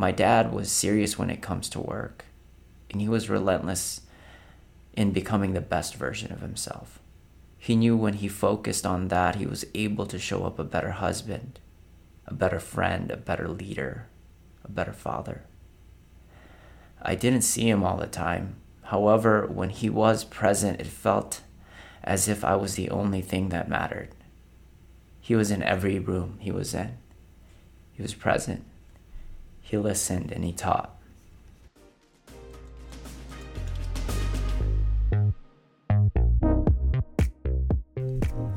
my dad was serious when it comes to work, and he was relentless in becoming the best version of himself. He knew when he focused on that, he was able to show up a better husband, a better friend, a better leader, a better father. I didn't see him all the time. However, when he was present, it felt as if I was the only thing that mattered. He was in every room he was in. He was present. He listened and he taught.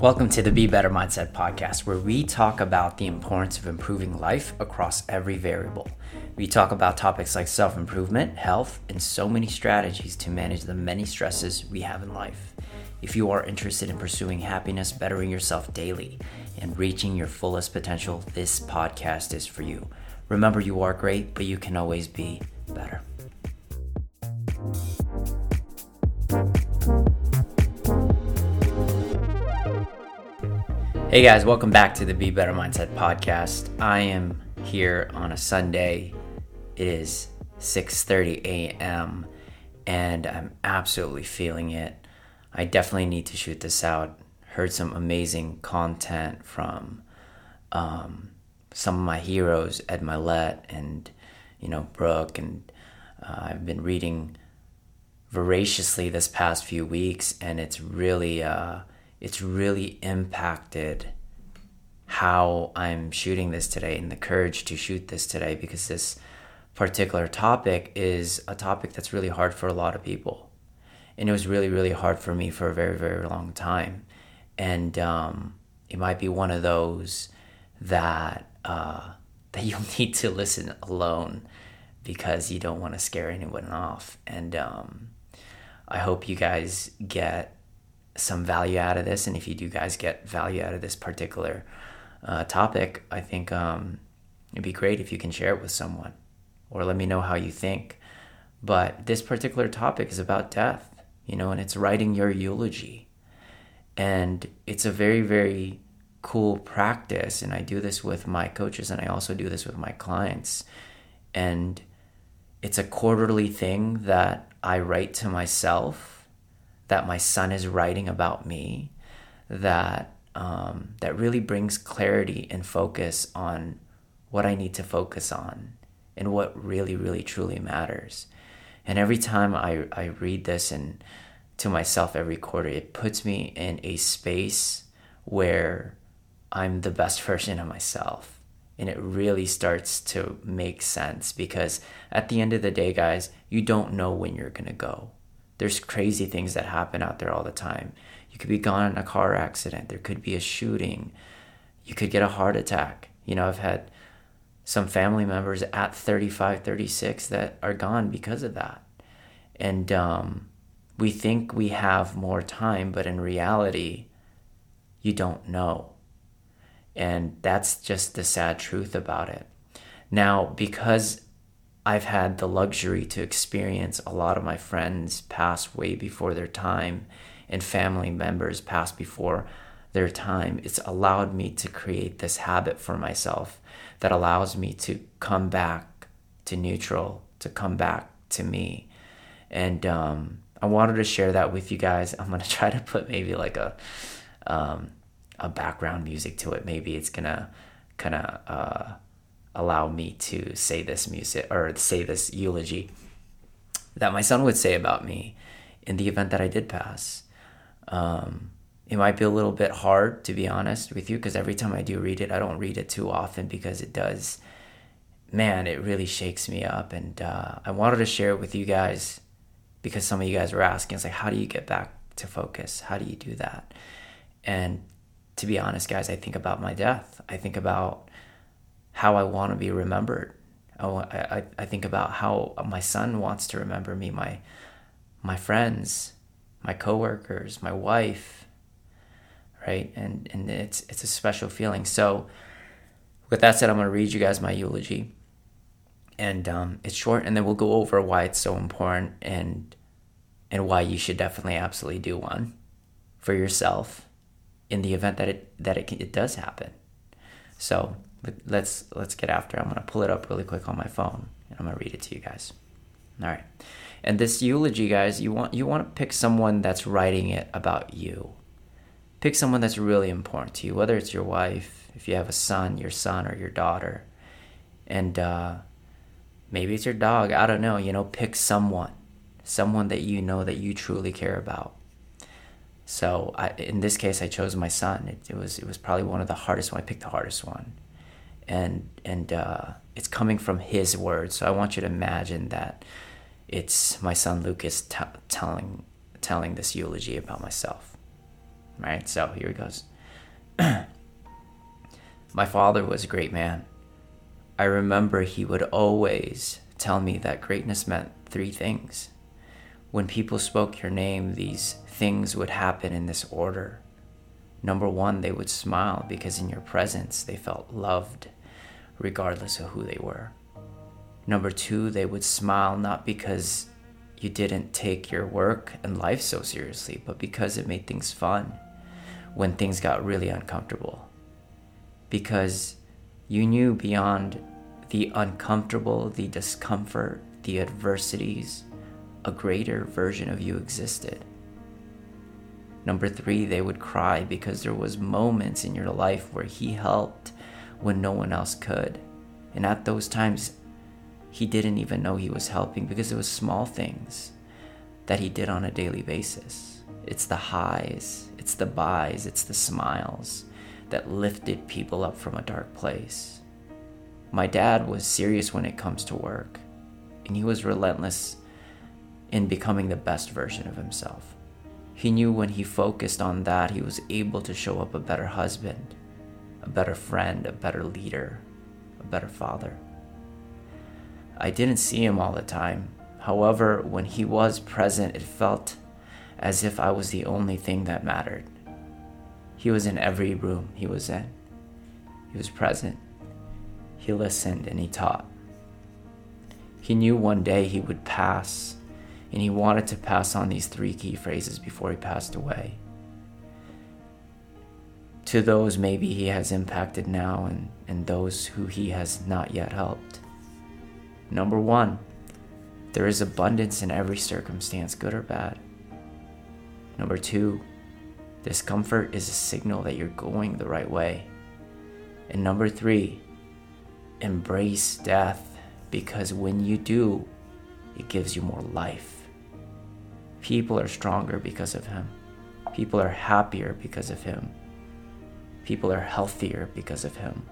Welcome to the Be Better Mindset podcast, where we talk about the importance of improving life across every variable. We talk about topics like self improvement, health, and so many strategies to manage the many stresses we have in life. If you are interested in pursuing happiness, bettering yourself daily, and reaching your fullest potential, this podcast is for you. Remember, you are great, but you can always be better. Hey guys, welcome back to the Be Better Mindset podcast. I am here on a Sunday. It is 6:30 a.m. and I'm absolutely feeling it. I definitely need to shoot this out. Heard some amazing content from um, some of my heroes, Ed Mylett and you know Brooke, and uh, I've been reading voraciously this past few weeks, and it's really uh, it's really impacted how I'm shooting this today and the courage to shoot this today because this particular topic is a topic that's really hard for a lot of people. And it was really, really hard for me for a very, very long time. And um, it might be one of those that uh, that you'll need to listen alone because you don't want to scare anyone off. And um, I hope you guys get some value out of this. And if you do guys get value out of this particular uh, topic, I think um, it'd be great if you can share it with someone or let me know how you think. But this particular topic is about death, you know, and it's writing your eulogy. And it's a very, very cool practice. And I do this with my coaches and I also do this with my clients. And it's a quarterly thing that I write to myself that my son is writing about me that um, that really brings clarity and focus on what I need to focus on and what really, really, truly matters. And every time I, I read this and to myself every quarter, it puts me in a space where I'm the best version of myself. And it really starts to make sense because at the end of the day, guys, you don't know when you're going to go. There's crazy things that happen out there all the time. You could be gone in a car accident. There could be a shooting. You could get a heart attack. You know, I've had some family members at 35, 36 that are gone because of that. And um, we think we have more time, but in reality, you don't know. And that's just the sad truth about it. Now, because I've had the luxury to experience a lot of my friends pass way before their time and family members pass before their time. It's allowed me to create this habit for myself that allows me to come back to neutral, to come back to me. And um, I wanted to share that with you guys. I'm gonna try to put maybe like a um, a background music to it. Maybe it's gonna kind of uh, allow me to say this music or say this eulogy that my son would say about me in the event that I did pass. Um, it might be a little bit hard to be honest with you because every time I do read it, I don't read it too often because it does, man, it really shakes me up. And uh, I wanted to share it with you guys because some of you guys were asking, it's like, how do you get back to focus? How do you do that? And to be honest, guys, I think about my death. I think about how I want to be remembered. I, I, I think about how my son wants to remember me, my my friends, my coworkers, my wife, right? And and it's it's a special feeling. So, with that said, I'm going to read you guys my eulogy, and um, it's short, and then we'll go over why it's so important and and why you should definitely absolutely do one for yourself in the event that it that it, it does happen. So let's let's get after. It. I'm gonna pull it up really quick on my phone and I'm gonna read it to you guys. All right. And this eulogy, guys, you want you want to pick someone that's writing it about you. Pick someone that's really important to you, whether it's your wife, if you have a son, your son or your daughter, and uh, maybe it's your dog. I don't know. You know, pick someone, someone that you know that you truly care about. So I, in this case, I chose my son. It, it, was it was probably one of the hardest one. I picked the hardest one, and and uh, it's coming from his words. So I want you to imagine that it's my son Lucas t- telling telling this eulogy about myself. Right? So here he goes. my father was a great man. I remember he would always tell me that greatness meant three things. When people spoke your name, these things would happen in this order. Number one, they would smile because in your presence they felt loved, regardless of who they were. Number two, they would smile not because you didn't take your work and life so seriously, but because it made things fun when things got really uncomfortable. Because you knew beyond the uncomfortable, the discomfort, the adversities, a greater version of you existed. Number three, they would cry because there was moments in your life where he helped when no one else could. And at those times, he didn't even know he was helping because it was small things that he did on a daily basis. It's the highs, it's the buys, it's the smiles that lifted people up from a dark place. My dad was serious when it comes to work, and he was relentless in becoming the best version of himself. He knew when he focused on that, he was able to show up a better husband, a better friend, a better leader, a better father. I didn't see him all the time. However, when he was present, it felt as if I was the only thing that mattered. He was in every room he was in. He was present. He listened and he taught. He knew one day he would pass, and he wanted to pass on these three key phrases before he passed away. To those maybe he has impacted now, and, and those who he has not yet helped. Number one, there is abundance in every circumstance, good or bad. Number two, discomfort is a signal that you're going the right way. And number three, embrace death because when you do, it gives you more life. People are stronger because of him. People are happier because of him. People are healthier because of him.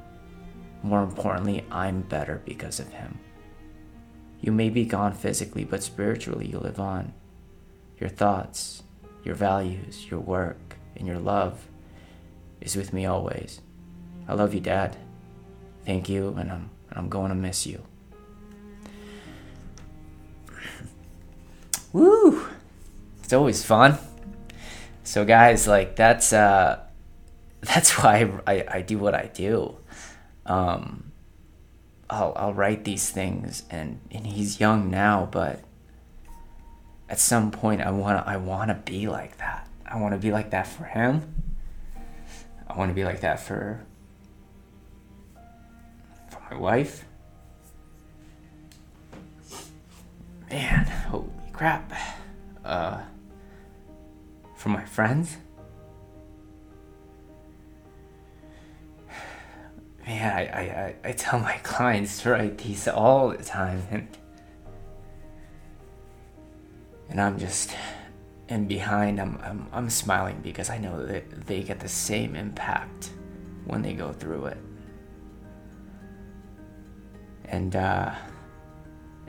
More importantly, I'm better because of him. You may be gone physically, but spiritually you live on. Your thoughts, your values, your work, and your love is with me always. I love you, Dad. Thank you, and I'm, and I'm going to miss you. Woo! It's always fun. So, guys, like that's uh, that's why I, I, do what I do. Um, I'll I'll write these things and and he's young now, but at some point I want I want to be like that. I want to be like that for him. I want to be like that for for my wife. Man, holy crap. Uh for my friends. man, I, I, I tell my clients to write these all the time, and and I'm just and behind I'm, I'm I'm smiling because I know that they get the same impact when they go through it. And uh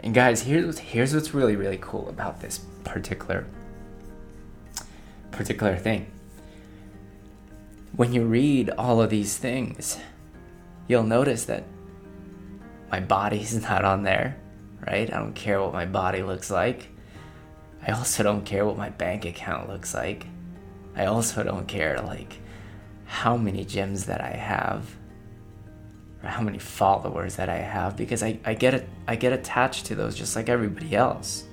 and guys, here's here's what's really really cool about this particular particular thing. When you read all of these things, you'll notice that my body's not on there, right? I don't care what my body looks like. I also don't care what my bank account looks like. I also don't care like how many gyms that I have or how many followers that I have because I, I get I get attached to those just like everybody else.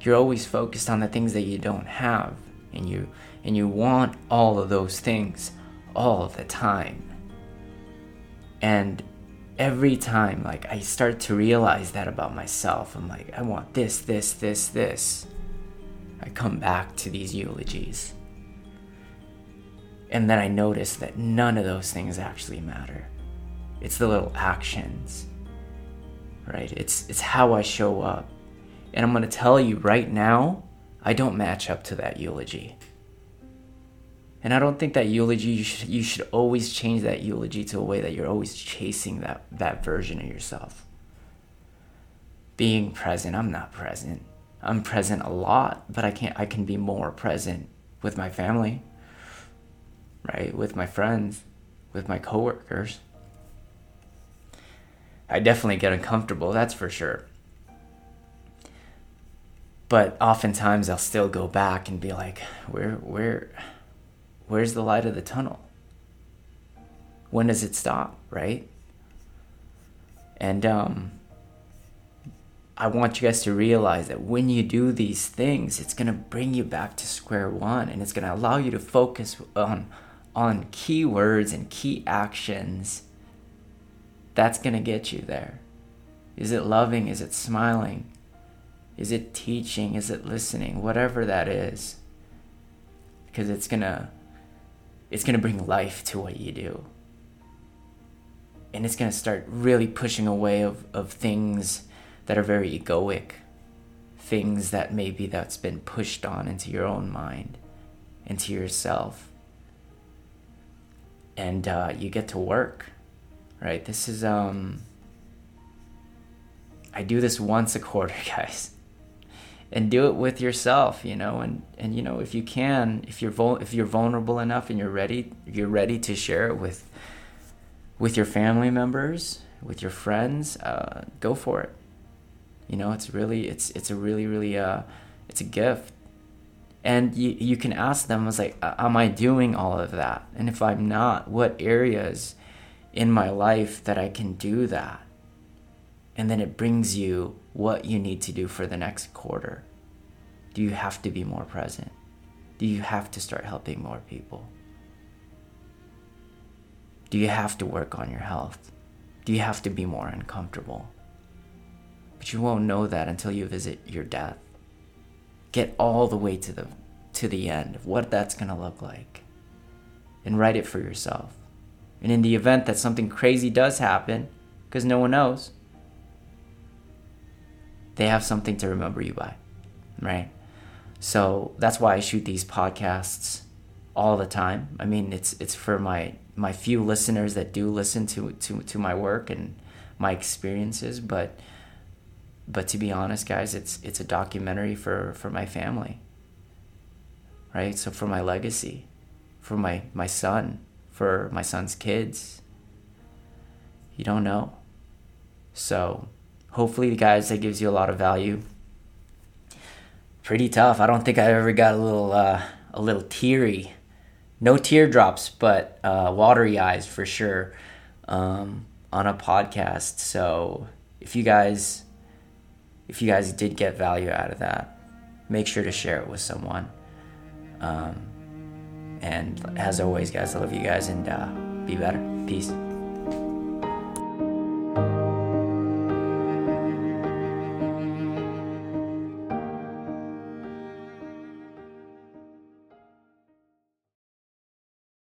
You're always focused on the things that you don't have and you and you want all of those things all the time And every time, like, I start to realize that about myself. I'm like, I want this, this, this, this. I come back to these eulogies. And then I notice that none of those things actually matter. It's the little actions, right? It's, it's how I show up. And I'm going to tell you right now, I don't match up to that eulogy. And I don't think that eulogy you should you should always change that eulogy to a way that you're always chasing that that version of yourself. Being present, I'm not present. I'm present a lot, but I can't I can be more present with my family, right? With my friends, with my coworkers. I definitely get uncomfortable, that's for sure. But oftentimes I'll still go back and be like, where where where's the light of the tunnel? When does it stop, right? And um, I want you guys to realize that when you do these things, it's going to bring you back to square one and it's going to allow you to focus on, on key words and key actions. That's going to get you there. Is it loving? Is it smiling? Is it teaching? Is it listening? Whatever that is. Because it's going to it's going to bring life to what you do. And it's going to start really pushing away of, of things that are very egoic, things that maybe that's been pushed on into your own mind, into yourself. And uh, you get to work, right? This is, um, I do this once a quarter, guys and do it with yourself you know and and you know if you can if you're vul- if you're vulnerable enough and you're ready you're ready to share it with with your family members with your friends uh, go for it. You know it's really it's it's a really really uh it's a gift. And you you can ask them was like am i doing all of that? And if i'm not what areas in my life that i can do that and then it brings you what you need to do for the next quarter. Do you have to be more present? Do you have to start helping more people? Do you have to work on your health? Do you have to be more uncomfortable? But you won't know that until you visit your death. Get all the way to the to the end of what that's going to look like and write it for yourself. And in the event that something crazy does happen, because no one knows, they have something to remember you by, right? So that's why I shoot these podcasts all the time. I mean, it's it's for my my few listeners that do listen to to to my work and my experiences, but but to be honest, guys, it's it's a documentary for for my family. Right? So for my legacy, for my my son, for my son's kids. You don't know. So hopefully, guys, that gives you a lot of value. Pretty tough. I don't think I ever got a little uh, a little teary. No teardrops, but uh, watery eyes for sure um, on a podcast. So if you guys if you guys did get value out of that, make sure to share it with someone. Um, and as always, guys, I love you guys and uh, be better. Peace.